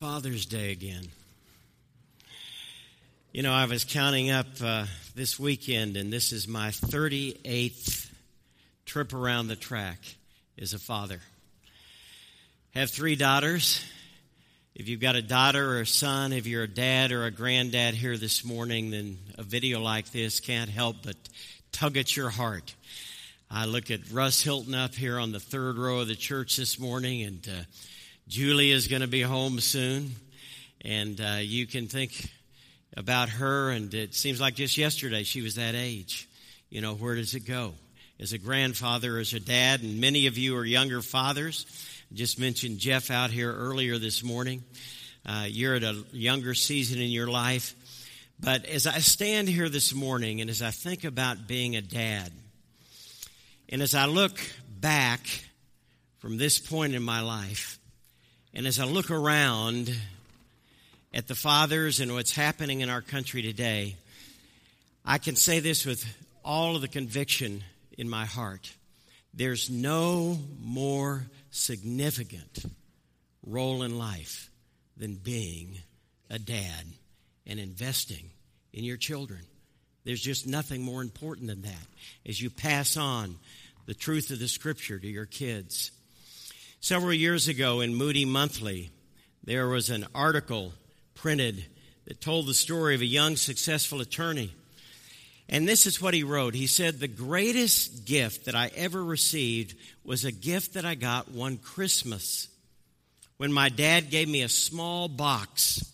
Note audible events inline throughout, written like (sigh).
Father's Day again. You know, I was counting up uh, this weekend, and this is my 38th trip around the track as a father. Have three daughters. If you've got a daughter or a son, if you're a dad or a granddad here this morning, then a video like this can't help but tug at your heart. I look at Russ Hilton up here on the third row of the church this morning, and uh, Julie is going to be home soon, and uh, you can think about her, and it seems like just yesterday she was that age. You know, where does it go? As a grandfather, as a dad, and many of you are younger fathers. I just mentioned Jeff out here earlier this morning. Uh, you're at a younger season in your life. But as I stand here this morning and as I think about being a dad, and as I look back from this point in my life, and as I look around at the fathers and what's happening in our country today, I can say this with all of the conviction in my heart. There's no more significant role in life than being a dad and investing in your children. There's just nothing more important than that as you pass on the truth of the scripture to your kids. Several years ago in Moody Monthly, there was an article printed that told the story of a young, successful attorney. And this is what he wrote. He said, The greatest gift that I ever received was a gift that I got one Christmas when my dad gave me a small box,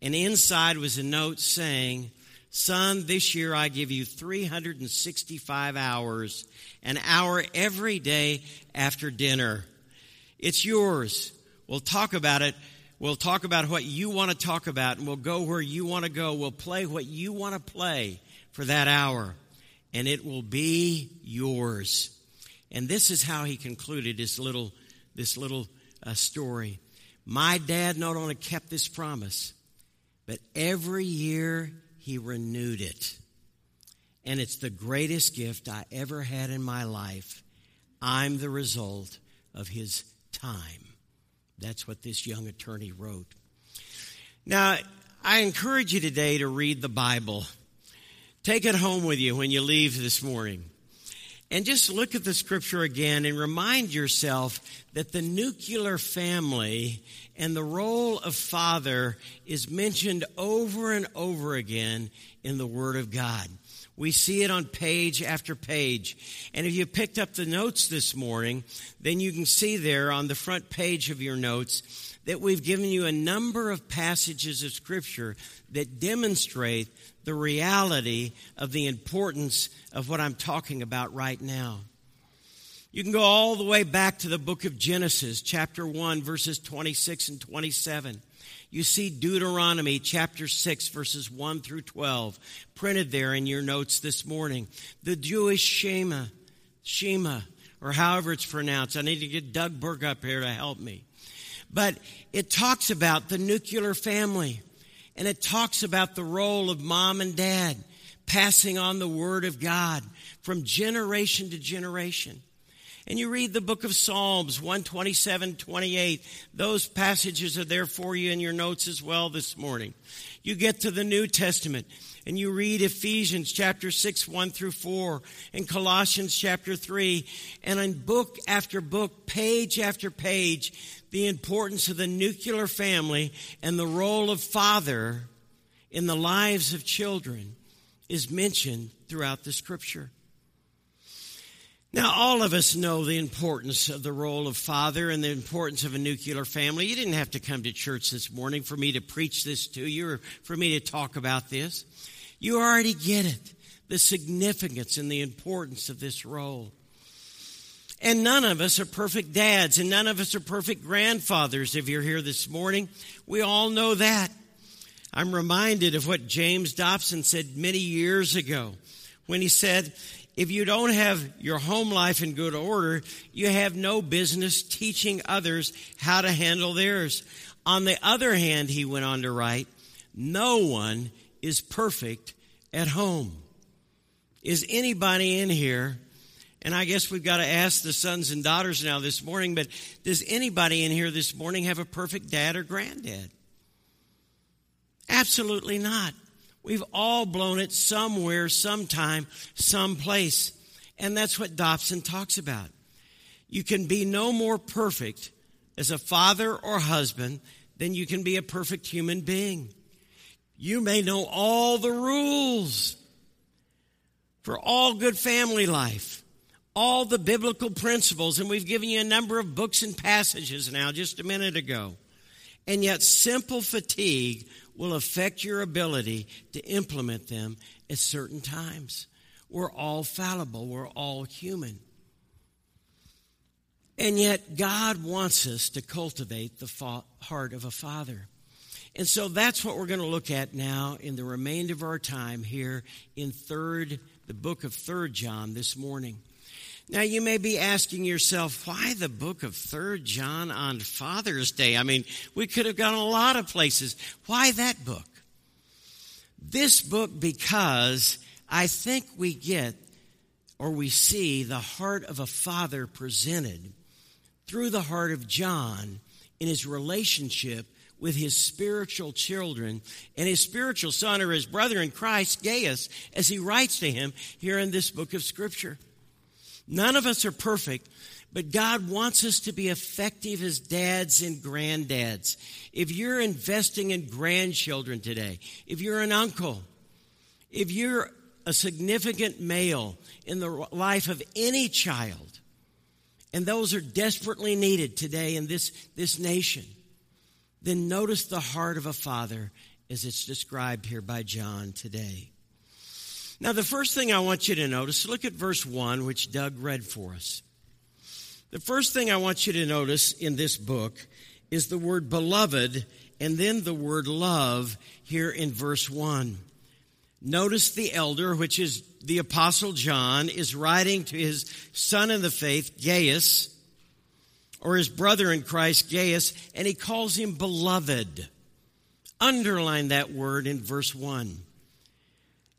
and inside was a note saying, Son, this year I give you 365 hours, an hour every day after dinner. It's yours. We'll talk about it. We'll talk about what you want to talk about, and we'll go where you want to go. We'll play what you want to play for that hour, and it will be yours. And this is how he concluded his little, this little uh, story. My dad not only kept this promise, but every year he renewed it. And it's the greatest gift I ever had in my life. I'm the result of his time. That's what this young attorney wrote. Now, I encourage you today to read the Bible. Take it home with you when you leave this morning. And just look at the scripture again and remind yourself that the nuclear family and the role of father is mentioned over and over again in the Word of God. We see it on page after page. And if you picked up the notes this morning, then you can see there on the front page of your notes that we've given you a number of passages of Scripture that demonstrate the reality of the importance of what I'm talking about right now. You can go all the way back to the book of Genesis, chapter 1, verses 26 and 27 you see Deuteronomy chapter 6, verses 1 through 12, printed there in your notes this morning. The Jewish Shema, Shema, or however it's pronounced. I need to get Doug Burke up here to help me. But it talks about the nuclear family, and it talks about the role of mom and dad passing on the word of God from generation to generation and you read the book of Psalms 127, 28, those passages are there for you in your notes as well this morning. You get to the New Testament and you read Ephesians chapter 6, 1 through 4, and Colossians chapter 3, and in book after book, page after page, the importance of the nuclear family and the role of father in the lives of children is mentioned throughout the scripture. Now, all of us know the importance of the role of father and the importance of a nuclear family. You didn't have to come to church this morning for me to preach this to you or for me to talk about this. You already get it the significance and the importance of this role. And none of us are perfect dads, and none of us are perfect grandfathers if you're here this morning. We all know that. I'm reminded of what James Dobson said many years ago when he said, if you don't have your home life in good order, you have no business teaching others how to handle theirs. On the other hand, he went on to write, no one is perfect at home. Is anybody in here? And I guess we've got to ask the sons and daughters now this morning, but does anybody in here this morning have a perfect dad or granddad? Absolutely not. We've all blown it somewhere, sometime, someplace. And that's what Dobson talks about. You can be no more perfect as a father or husband than you can be a perfect human being. You may know all the rules for all good family life, all the biblical principles, and we've given you a number of books and passages now just a minute ago. And yet, simple fatigue will affect your ability to implement them at certain times. We're all fallible, we're all human. And yet, God wants us to cultivate the heart of a father. And so that's what we're going to look at now in the remainder of our time here in third, the book of third John this morning. Now you may be asking yourself, why the book of third John on Father's Day? I mean, we could have gone a lot of places. Why that book? This book because I think we get or we see the heart of a father presented through the heart of John in his relationship with his spiritual children and his spiritual son or his brother in Christ, Gaius, as he writes to him here in this book of Scripture. None of us are perfect, but God wants us to be effective as dads and granddads. If you're investing in grandchildren today, if you're an uncle, if you're a significant male in the life of any child, and those are desperately needed today in this, this nation, then notice the heart of a father as it's described here by John today. Now, the first thing I want you to notice, look at verse 1, which Doug read for us. The first thing I want you to notice in this book is the word beloved and then the word love here in verse 1. Notice the elder, which is the apostle John, is writing to his son in the faith, Gaius, or his brother in Christ, Gaius, and he calls him beloved. Underline that word in verse 1.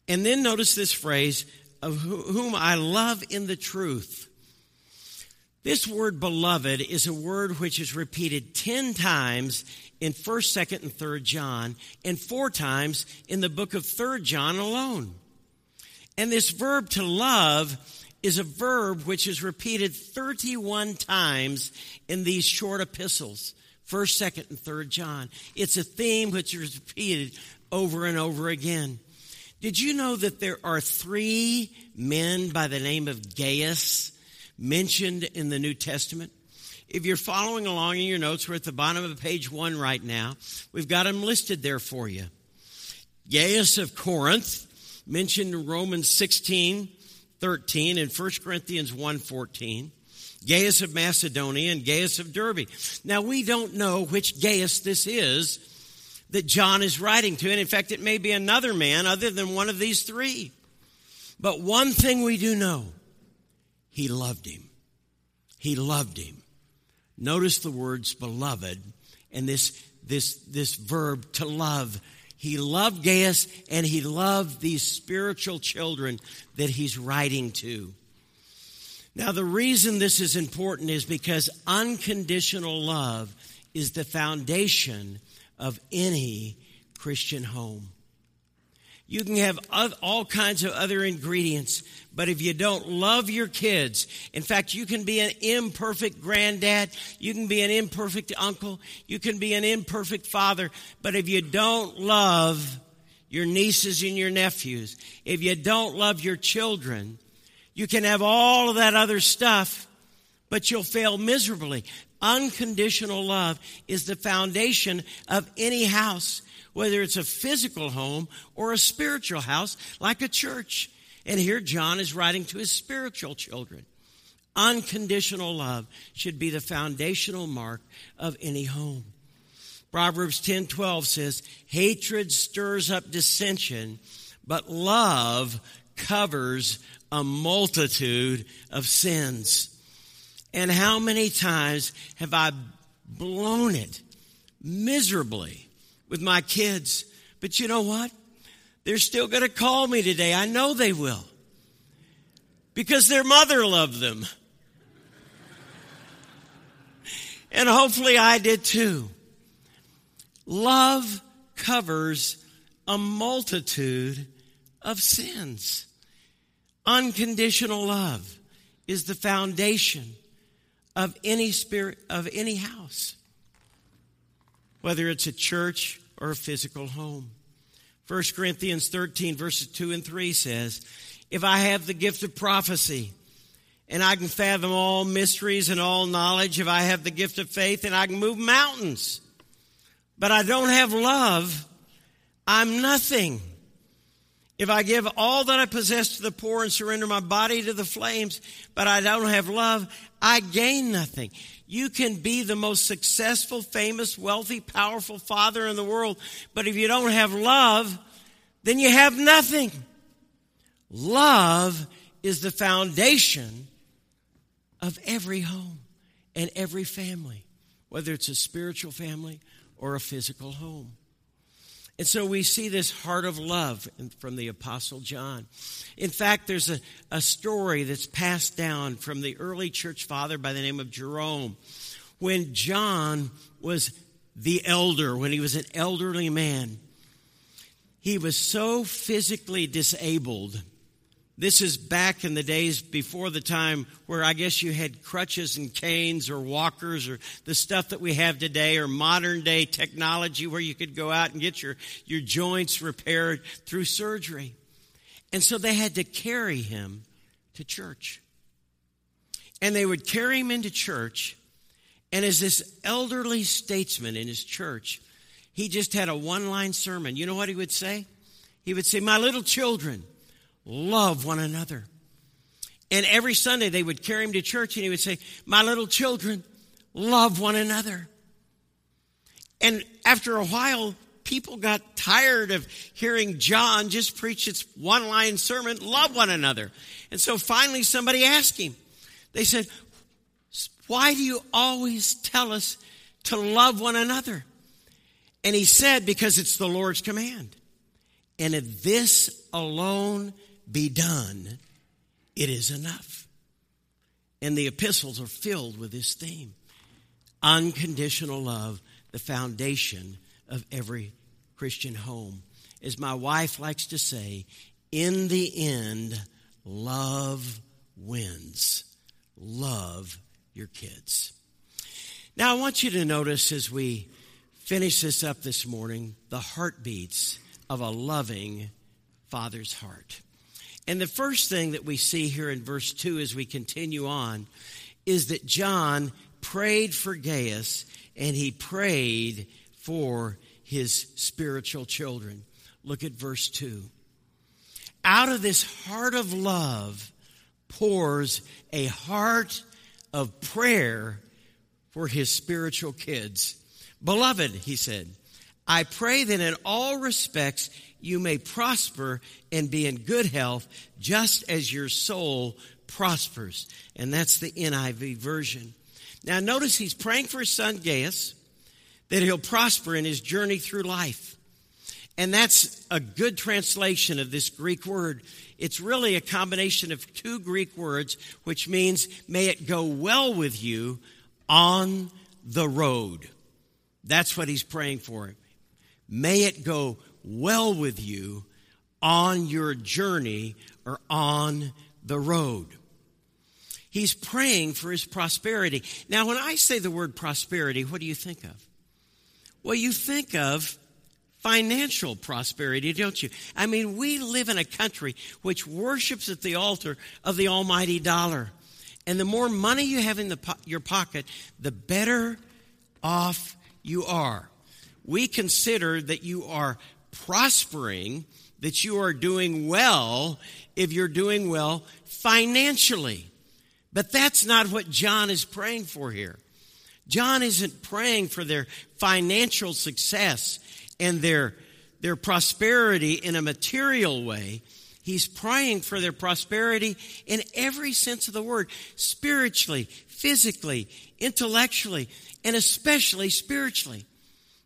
And then notice this phrase, of whom I love in the truth. This word beloved is a word which is repeated 10 times in 1st, 2nd, and 3rd John, and four times in the book of 3rd John alone. And this verb to love is a verb which is repeated 31 times in these short epistles. First, second, and third John. It's a theme which is repeated over and over again. Did you know that there are three men by the name of Gaius mentioned in the New Testament? If you're following along in your notes, we're at the bottom of page one right now. We've got them listed there for you. Gaius of Corinth, mentioned in Romans 16, 13 and 1 Corinthians 1, 14. Gaius of Macedonia and Gaius of Derbe. Now we don't know which Gaius this is that John is writing to. And in fact, it may be another man other than one of these three. But one thing we do know, he loved him. He loved him. Notice the words beloved and this, this, this verb to love he loved Gaius and he loved these spiritual children that he's writing to. Now, the reason this is important is because unconditional love is the foundation of any Christian home. You can have all kinds of other ingredients, but if you don't love your kids, in fact, you can be an imperfect granddad, you can be an imperfect uncle, you can be an imperfect father, but if you don't love your nieces and your nephews, if you don't love your children, you can have all of that other stuff, but you'll fail miserably. Unconditional love is the foundation of any house whether it's a physical home or a spiritual house like a church. And here John is writing to his spiritual children. Unconditional love should be the foundational mark of any home. Proverbs 10:12 says, "Hatred stirs up dissension, but love covers a multitude of sins." And how many times have I blown it miserably with my kids. But you know what? They're still going to call me today. I know they will. Because their mother loved them. (laughs) And hopefully I did too. Love covers a multitude of sins. Unconditional love is the foundation of any spirit, of any house, whether it's a church or a physical home. 1 Corinthians 13, verses 2 and 3 says, If I have the gift of prophecy, and I can fathom all mysteries and all knowledge, if I have the gift of faith, and I can move mountains, but I don't have love, I'm nothing. If I give all that I possess to the poor and surrender my body to the flames, but I don't have love, I gain nothing. You can be the most successful, famous, wealthy, powerful father in the world, but if you don't have love, then you have nothing. Love is the foundation of every home and every family, whether it's a spiritual family or a physical home. And so we see this heart of love from the Apostle John. In fact, there's a, a story that's passed down from the early church father by the name of Jerome. When John was the elder, when he was an elderly man, he was so physically disabled this is back in the days before the time where I guess you had crutches and canes or walkers or the stuff that we have today or modern day technology where you could go out and get your, your joints repaired through surgery. And so they had to carry him to church. And they would carry him into church. And as this elderly statesman in his church, he just had a one line sermon. You know what he would say? He would say, My little children, love one another. And every Sunday they would carry him to church and he would say, My little children, love one another. And after a while, people got tired of hearing John just preach its one line sermon, love one another. And so finally somebody asked him, they said, Why do you always tell us to love one another? And he said, Because it's the Lord's command. And if this alone be done, it is enough. And the epistles are filled with this theme unconditional love, the foundation of every Christian home. As my wife likes to say, in the end, love wins. Love your kids. Now, I want you to notice as we finish this up this morning the heartbeats of a loving father's heart. And the first thing that we see here in verse 2 as we continue on is that John prayed for Gaius and he prayed for his spiritual children. Look at verse 2. Out of this heart of love pours a heart of prayer for his spiritual kids. Beloved, he said, I pray that in all respects you may prosper and be in good health, just as your soul prospers. And that's the NIV version. Now, notice he's praying for his son Gaius that he'll prosper in his journey through life. And that's a good translation of this Greek word. It's really a combination of two Greek words, which means, may it go well with you on the road. That's what he's praying for. May it go well with you on your journey or on the road. He's praying for his prosperity. Now, when I say the word prosperity, what do you think of? Well, you think of financial prosperity, don't you? I mean, we live in a country which worships at the altar of the almighty dollar. And the more money you have in the po- your pocket, the better off you are. We consider that you are prospering, that you are doing well if you're doing well financially. But that's not what John is praying for here. John isn't praying for their financial success and their, their prosperity in a material way. He's praying for their prosperity in every sense of the word, spiritually, physically, intellectually, and especially spiritually.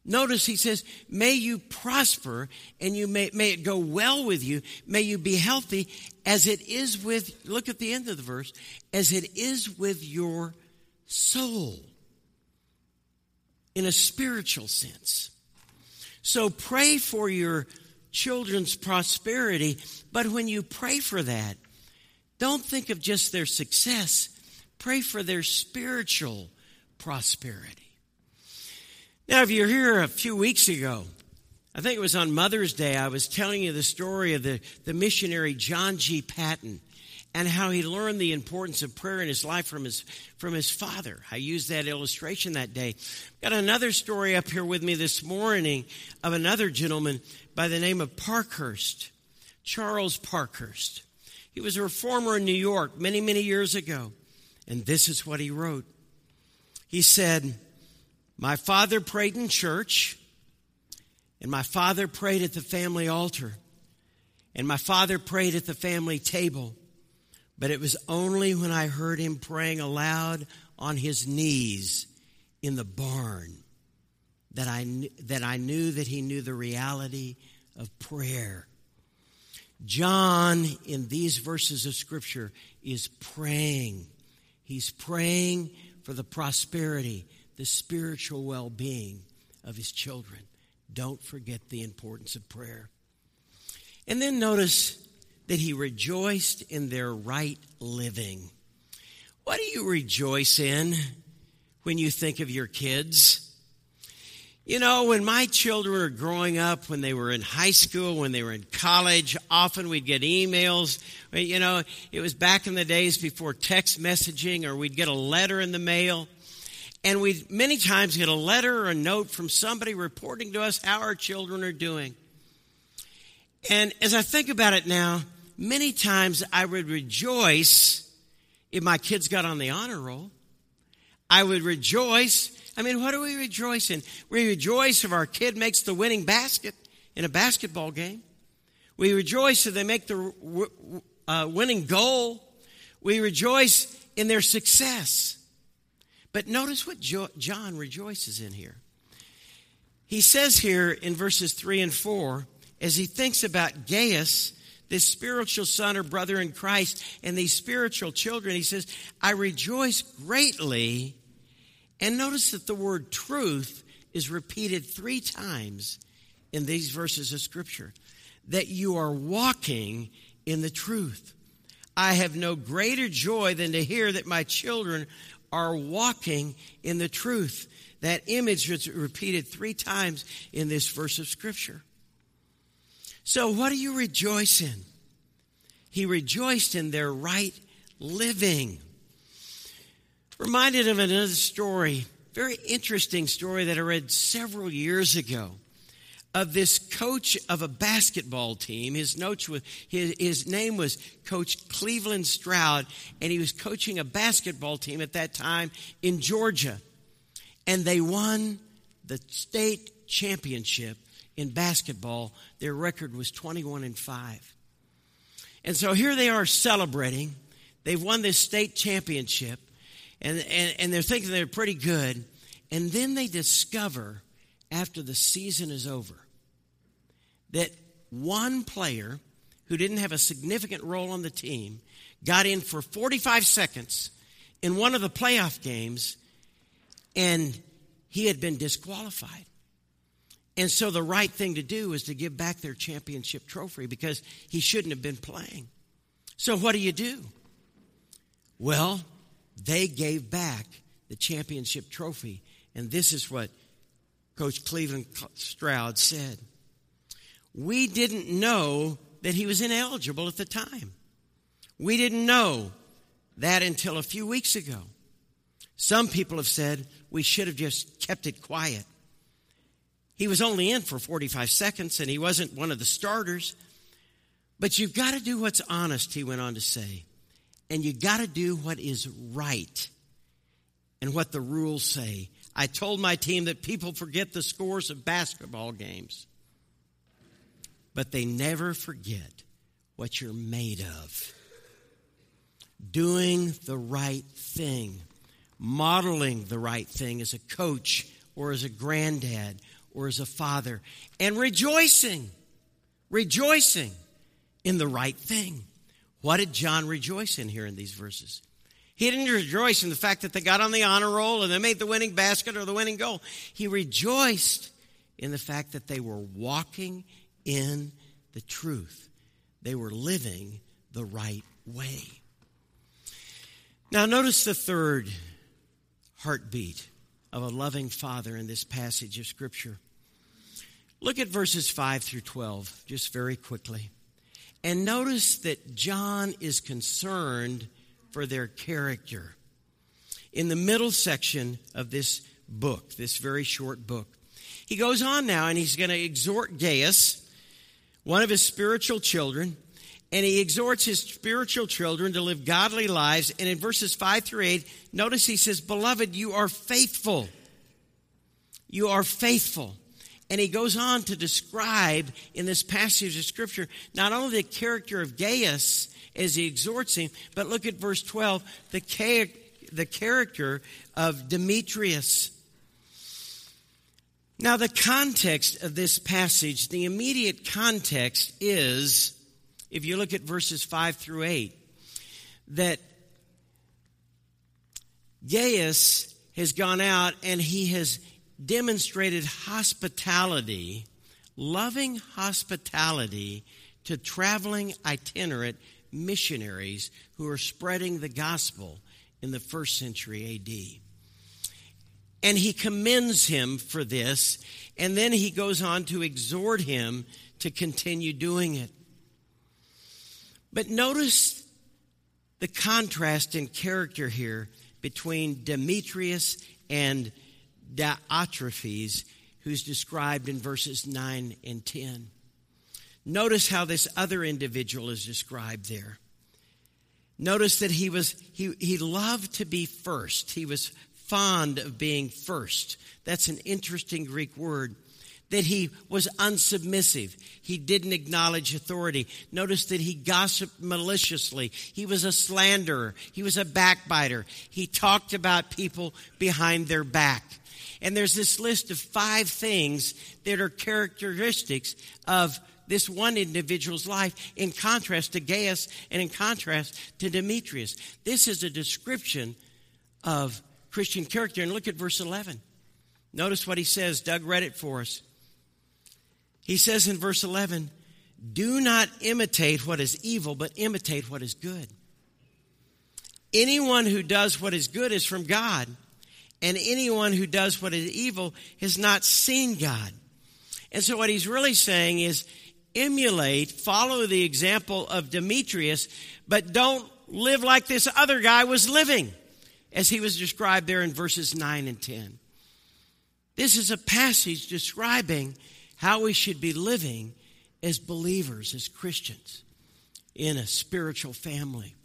Notice he says, may you prosper and you may, may it go well with you. May you be healthy as it is with, look at the end of the verse, as it is with your soul in a spiritual sense. So pray for your children's prosperity. But when you pray for that, don't think of just their success, pray for their spiritual prosperity. Now, if you're here a few weeks ago, I think it was on Mother's Day, I was telling you the story of the, the missionary John G. Paton and how he learned the importance of prayer in his life from his, from his father. I used that illustration that day. Got another story up here with me this morning of another gentleman by the name of Parkhurst, Charles Parkhurst. He was a reformer in New York many, many years ago. And this is what he wrote. He said, My father prayed in church, and my father prayed at the family altar, and my father prayed at the family table. But it was only when I heard him praying aloud on his knees in the barn that I, that I knew that he knew the reality of prayer. John, in these verses of Scripture, is praying. He's praying for the prosperity, the spiritual well being of his children. Don't forget the importance of prayer. And then notice that he rejoiced in their right living. What do you rejoice in when you think of your kids? You know, when my children were growing up, when they were in high school, when they were in college, often we'd get emails. You know, it was back in the days before text messaging, or we'd get a letter in the mail. And we'd many times get a letter or a note from somebody reporting to us how our children are doing. And as I think about it now, many times I would rejoice if my kids got on the honor roll. I would rejoice. I mean, what do we rejoice in? We rejoice if our kid makes the winning basket in a basketball game. We rejoice if they make the uh, winning goal. We rejoice in their success. But notice what John rejoices in here. He says here in verses 3 and 4, as he thinks about Gaius this spiritual son or brother in Christ and these spiritual children, he says, I rejoice greatly. And notice that the word truth is repeated three times in these verses of Scripture that you are walking in the truth. I have no greater joy than to hear that my children are walking in the truth. That image is repeated three times in this verse of Scripture. So, what do you rejoice in? He rejoiced in their right living. Reminded of another story, very interesting story that I read several years ago of this coach of a basketball team. His, notes was, his, his name was Coach Cleveland Stroud, and he was coaching a basketball team at that time in Georgia. And they won the state championship in basketball, their record was 21 and 5. And so here they are celebrating. They've won this state championship, and, and, and they're thinking they're pretty good. And then they discover, after the season is over, that one player who didn't have a significant role on the team got in for 45 seconds in one of the playoff games, and he had been disqualified. And so the right thing to do is to give back their championship trophy because he shouldn't have been playing. So what do you do? Well, they gave back the championship trophy. And this is what Coach Cleveland Stroud said. We didn't know that he was ineligible at the time. We didn't know that until a few weeks ago. Some people have said we should have just kept it quiet. He was only in for 45 seconds and he wasn't one of the starters. But you've got to do what's honest, he went on to say. And you've got to do what is right and what the rules say. I told my team that people forget the scores of basketball games, but they never forget what you're made of. Doing the right thing, modeling the right thing as a coach or as a granddad or as a father, and rejoicing, rejoicing in the right thing. What did John rejoice in here in these verses? He didn't rejoice in the fact that they got on the honor roll and they made the winning basket or the winning goal. He rejoiced in the fact that they were walking in the truth. They were living the right way. Now, notice the third heartbeat of a loving father in this passage of Scripture. Look at verses 5 through 12, just very quickly. And notice that John is concerned for their character. In the middle section of this book, this very short book, he goes on now and he's going to exhort Gaius, one of his spiritual children, and he exhorts his spiritual children to live godly lives. And in verses 5 through 8, notice he says, Beloved, you are faithful. You are faithful. And he goes on to describe in this passage of Scripture not only the character of Gaius as he exhorts him, but look at verse 12 the, the character of Demetrius. Now, the context of this passage, the immediate context is, if you look at verses 5 through 8, that Gaius has gone out and he has demonstrated hospitality, loving hospitality to traveling itinerant missionaries who are spreading the gospel in the first century AD. And he commends him for this, and then he goes on to exhort him to continue doing it. But notice the contrast in character here between Demetrius and Diotrephes, who's described in verses 9 and 10. Notice how this other individual is described there. Notice that he was he, he loved to be first. He was fond of being first. That's an interesting Greek word. That he was unsubmissive. He didn't acknowledge authority. Notice that he gossiped maliciously. He was a slanderer. He was a backbiter. He talked about people behind their back. And there's this list of five things that are characteristics of this one individual's life in contrast to Gaius and in contrast to Demetrius. This is a description of Christian character. And look at verse 11. Notice what he says. Doug read it for us. He says in verse 11, Do not imitate what is evil, but imitate what is good. Anyone who does what is good is from God and anyone who does what is evil has not seen God. And so what he's really saying is emulate, follow the example of Demetrius, but don't live like this other guy was living, as he was described there in verses 9 and 10. This is a passage describing how we should be living as believers, as Christians, in a spiritual family.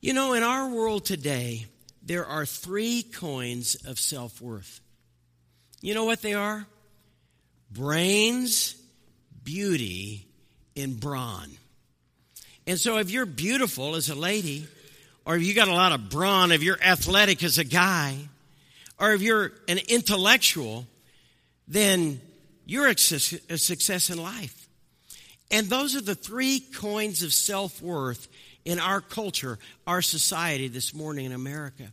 You know, in our world today, there are three coins of self worth. You know what they are? Brains, beauty, in brawn. And so if you're beautiful as a lady, or if you got a lot of brawn, if you're athletic as a guy, or if you're an intellectual, then you're a success in life. And those are the three coins of self worth in our culture, our society this morning in America.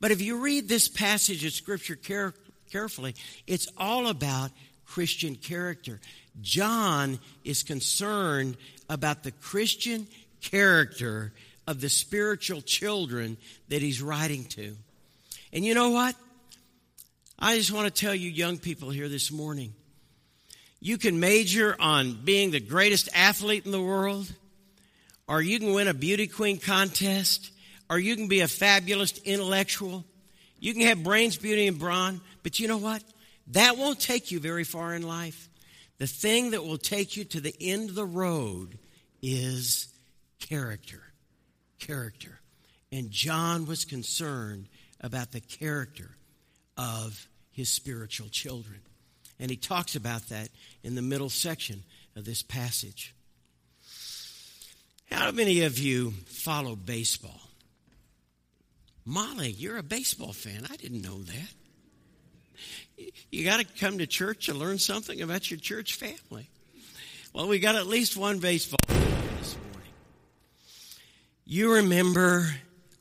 But if you read this passage of Scripture care, carefully, it's all about Christian character. John is concerned about the Christian character of the spiritual children that he's writing to. And you know what? I just want to tell you, young people here this morning, you can major on being the greatest athlete in the world or you can win a beauty queen contest, or you can be a fabulous intellectual. You can have brains, beauty, and brawn, but you know what? That won't take you very far in life. The thing that will take you to the end of the road is character. Character. And John was concerned about the character of his spiritual children. And he talks about that in the middle section of this passage. How many of you follow baseball? Molly, you're a baseball fan. I didn't know that. You got to come to church to learn something about your church family. Well, we got at least one baseball this morning. You remember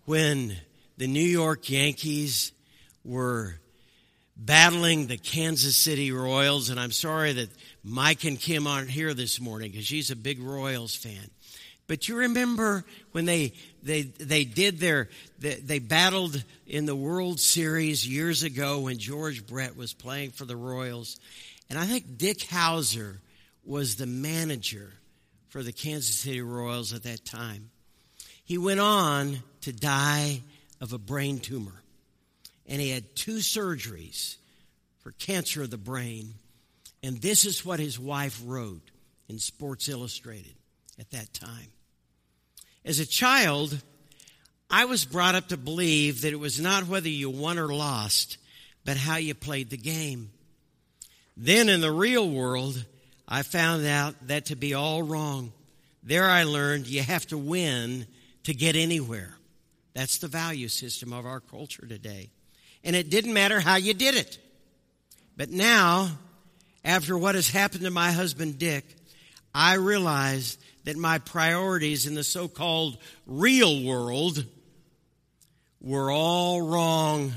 when the New York Yankees were battling the Kansas City Royals. And I'm sorry that Mike and Kim aren't here this morning because she's a big Royals fan. But you remember when they they they did their they, they, battled in the World Series years ago when George Brett was playing for the Royals, and I think Dick Howser was the manager for the Kansas City Royals at that time. He went on to die of a brain tumor, and he had two surgeries for cancer of the brain. And this is what his wife wrote in Sports Illustrated at that time. As a child, I was brought up to believe that it was not whether you won or lost, but how you played the game. Then in the real world, I found out that to be all wrong. There I learned you have to win to get anywhere. That's the value system of our culture today. And it didn't matter how you did it. But now, after what has happened to my husband Dick, I realize that my priorities in the so called real world were all wrong.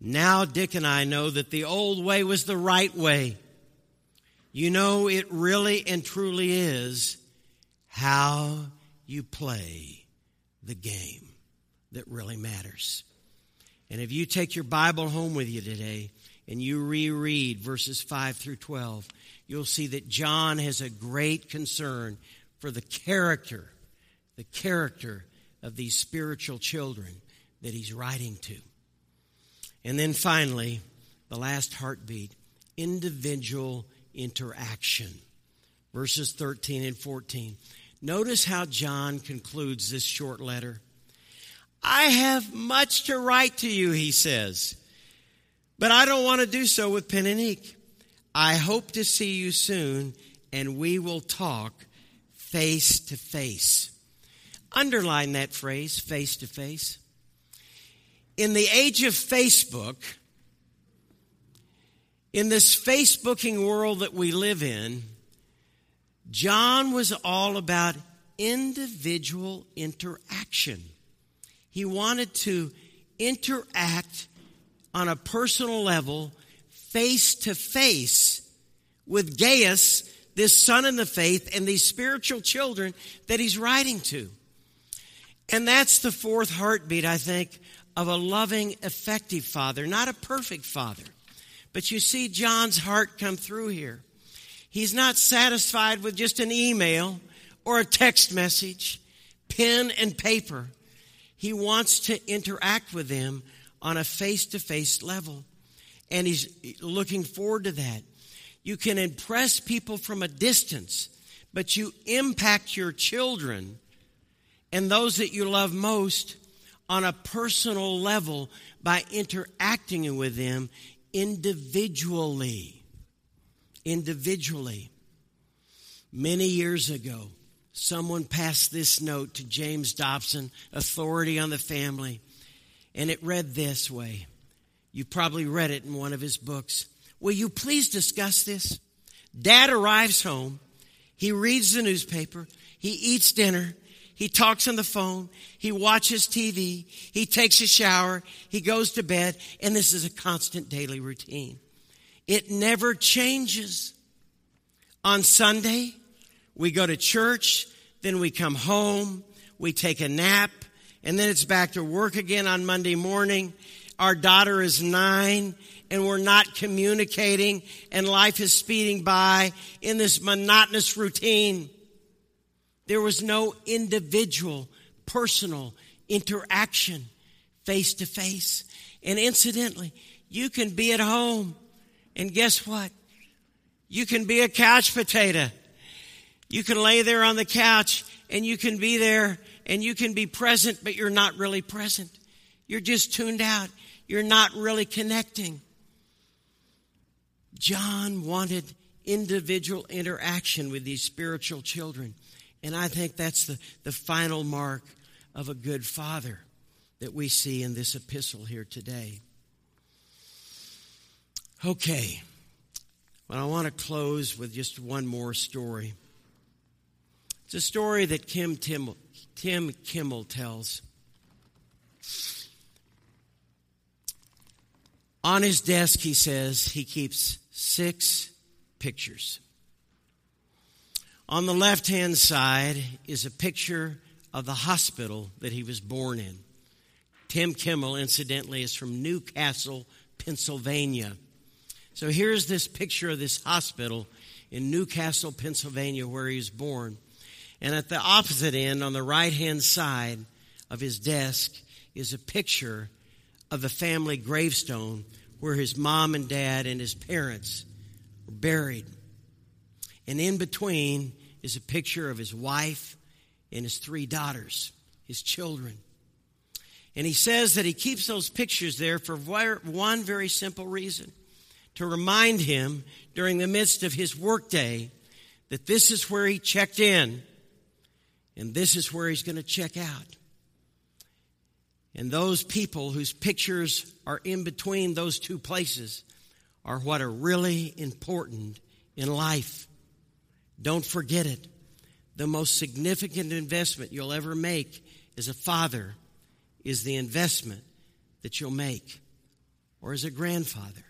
Now, Dick and I know that the old way was the right way. You know, it really and truly is how you play the game that really matters. And if you take your Bible home with you today and you reread verses 5 through 12, you'll see that John has a great concern for the character, the character of these spiritual children that he's writing to. And then finally, the last heartbeat individual interaction. Verses 13 and 14. Notice how John concludes this short letter. I have much to write to you, he says, but I don't want to do so with pen and ink. I hope to see you soon, and we will talk face to face. Underline that phrase, face to face. In the age of Facebook, in this Facebooking world that we live in, John was all about individual interaction. He wanted to interact on a personal level face to face with Gaius, this son in the faith, and these spiritual children that he's writing to. And that's the fourth heartbeat, I think, of a loving, effective father, not a perfect father. But you see John's heart come through here. He's not satisfied with just an email or a text message, pen and paper. He wants to interact with them on a face to face level and he's looking forward to that. You can impress people from a distance, but you impact your children and those that you love most on a personal level by interacting with them individually. Individually. Many years ago, someone passed this note to James Dobson, authority on the family, and it read this way you probably read it in one of his books. Will you please discuss this? Dad arrives home. He reads the newspaper. He eats dinner. He talks on the phone. He watches TV. He takes a shower. He goes to bed. And this is a constant daily routine. It never changes. On Sunday, we go to church. Then we come home. We take a nap. And then it's back to work again on Monday morning our daughter is nine and we're not communicating and life is speeding by in this monotonous routine. There was no individual, personal interaction face to face. And incidentally, you can be at home and guess what? You can be a couch potato. You can lay there on the couch and you can be there and you can be present, but you're not really present. You're just tuned out you're not really connecting. John wanted individual interaction with these spiritual children. And I think that's the, the final mark of a good father that we see in this epistle here today. Okay. Well, I want to close with just one more story. It's a story that Kim Tim, Tim Kimmel tells. On his desk, he says, he keeps six pictures. On the left hand side is a picture of the hospital that he was born in. Tim Kimmel, incidentally, is from New Castle, Pennsylvania. So here's this picture of this hospital in New Castle, Pennsylvania, where he was born. And at the opposite end, on the right hand side of his desk, is a picture of the family gravestone where his mom and dad and his parents were buried. And in between is a picture of his wife and his three daughters, his children. And he says that he keeps those pictures there for one very simple reason to remind him during the midst of his workday that this is where he checked in and this is where he's going to check out. And those people whose pictures are in between those two places are what are really important in life. Don't forget it. The most significant investment you'll ever make as a father is the investment that you'll make, or as a grandfather,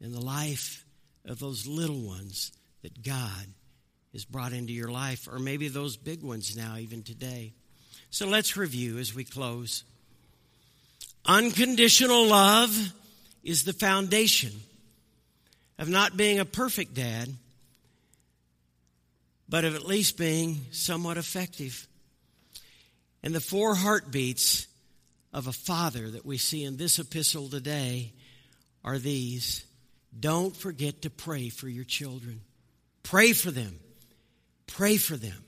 in the life of those little ones that God has brought into your life, or maybe those big ones now, even today. So let's review as we close. Unconditional love is the foundation of not being a perfect dad, but of at least being somewhat effective. And the four heartbeats of a father that we see in this epistle today are these. Don't forget to pray for your children. Pray for them. Pray for them.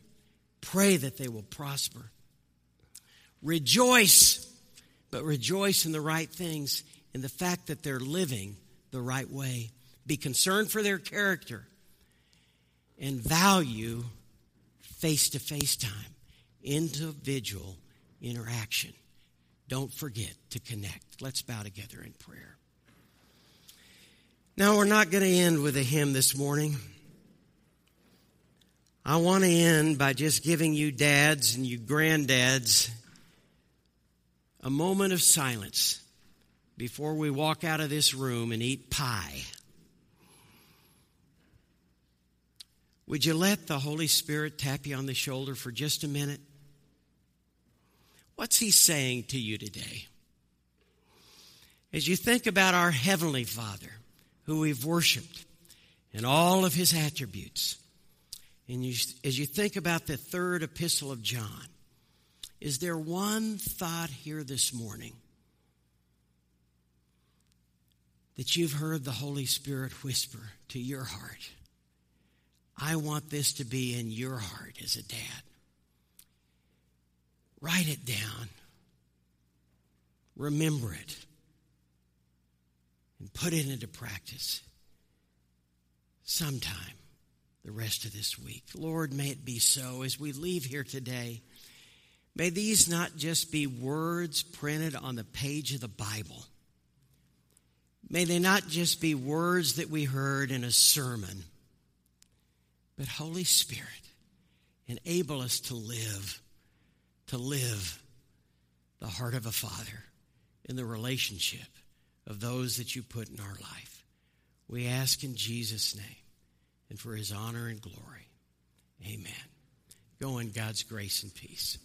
Pray that they will prosper. Rejoice but rejoice in the right things, in the fact that they're living the right way. Be concerned for their character and value face to face time, individual interaction. Don't forget to connect. Let's bow together in prayer. Now, we're not going to end with a hymn this morning. I want to end by just giving you dads and you granddads a moment of silence before we walk out of this room and eat pie. Would you let the Holy Spirit tap you on the shoulder for just a minute? What's He saying to you today? As you think about our Heavenly Father, who we've worshiped, and all of His attributes, and you, as you think about the third epistle of John, is there one thought here this morning that you've heard the Holy Spirit whisper to your heart? I want this to be in your heart as a dad. Write it down. Remember it. And put it into practice sometime the rest of this week. Lord, may it be so as we leave here today. May these not just be words printed on the page of the Bible. May they not just be words that we heard in a sermon, but Holy Spirit, enable us to live, to live the heart of a father in the relationship of those that you put in our life. We ask in Jesus' name and for his honor and glory. Amen. Go in God's grace and peace.